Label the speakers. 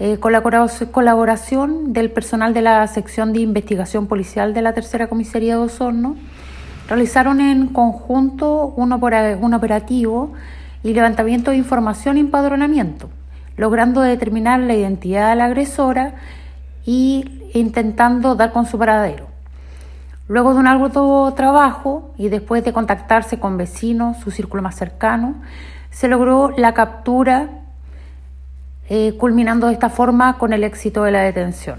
Speaker 1: eh, colaboración del personal de la sección de investigación policial de la Tercera Comisaría de Osorno, realizaron en conjunto un, operativo y levantamiento de información y empadronamiento, logrando determinar la identidad de la agresora y intentando dar con su paradero. Luego de un arduo trabajo y después de contactarse con vecinos, su círculo más cercano, se logró la captura, eh, culminando de esta forma con el éxito de la detención.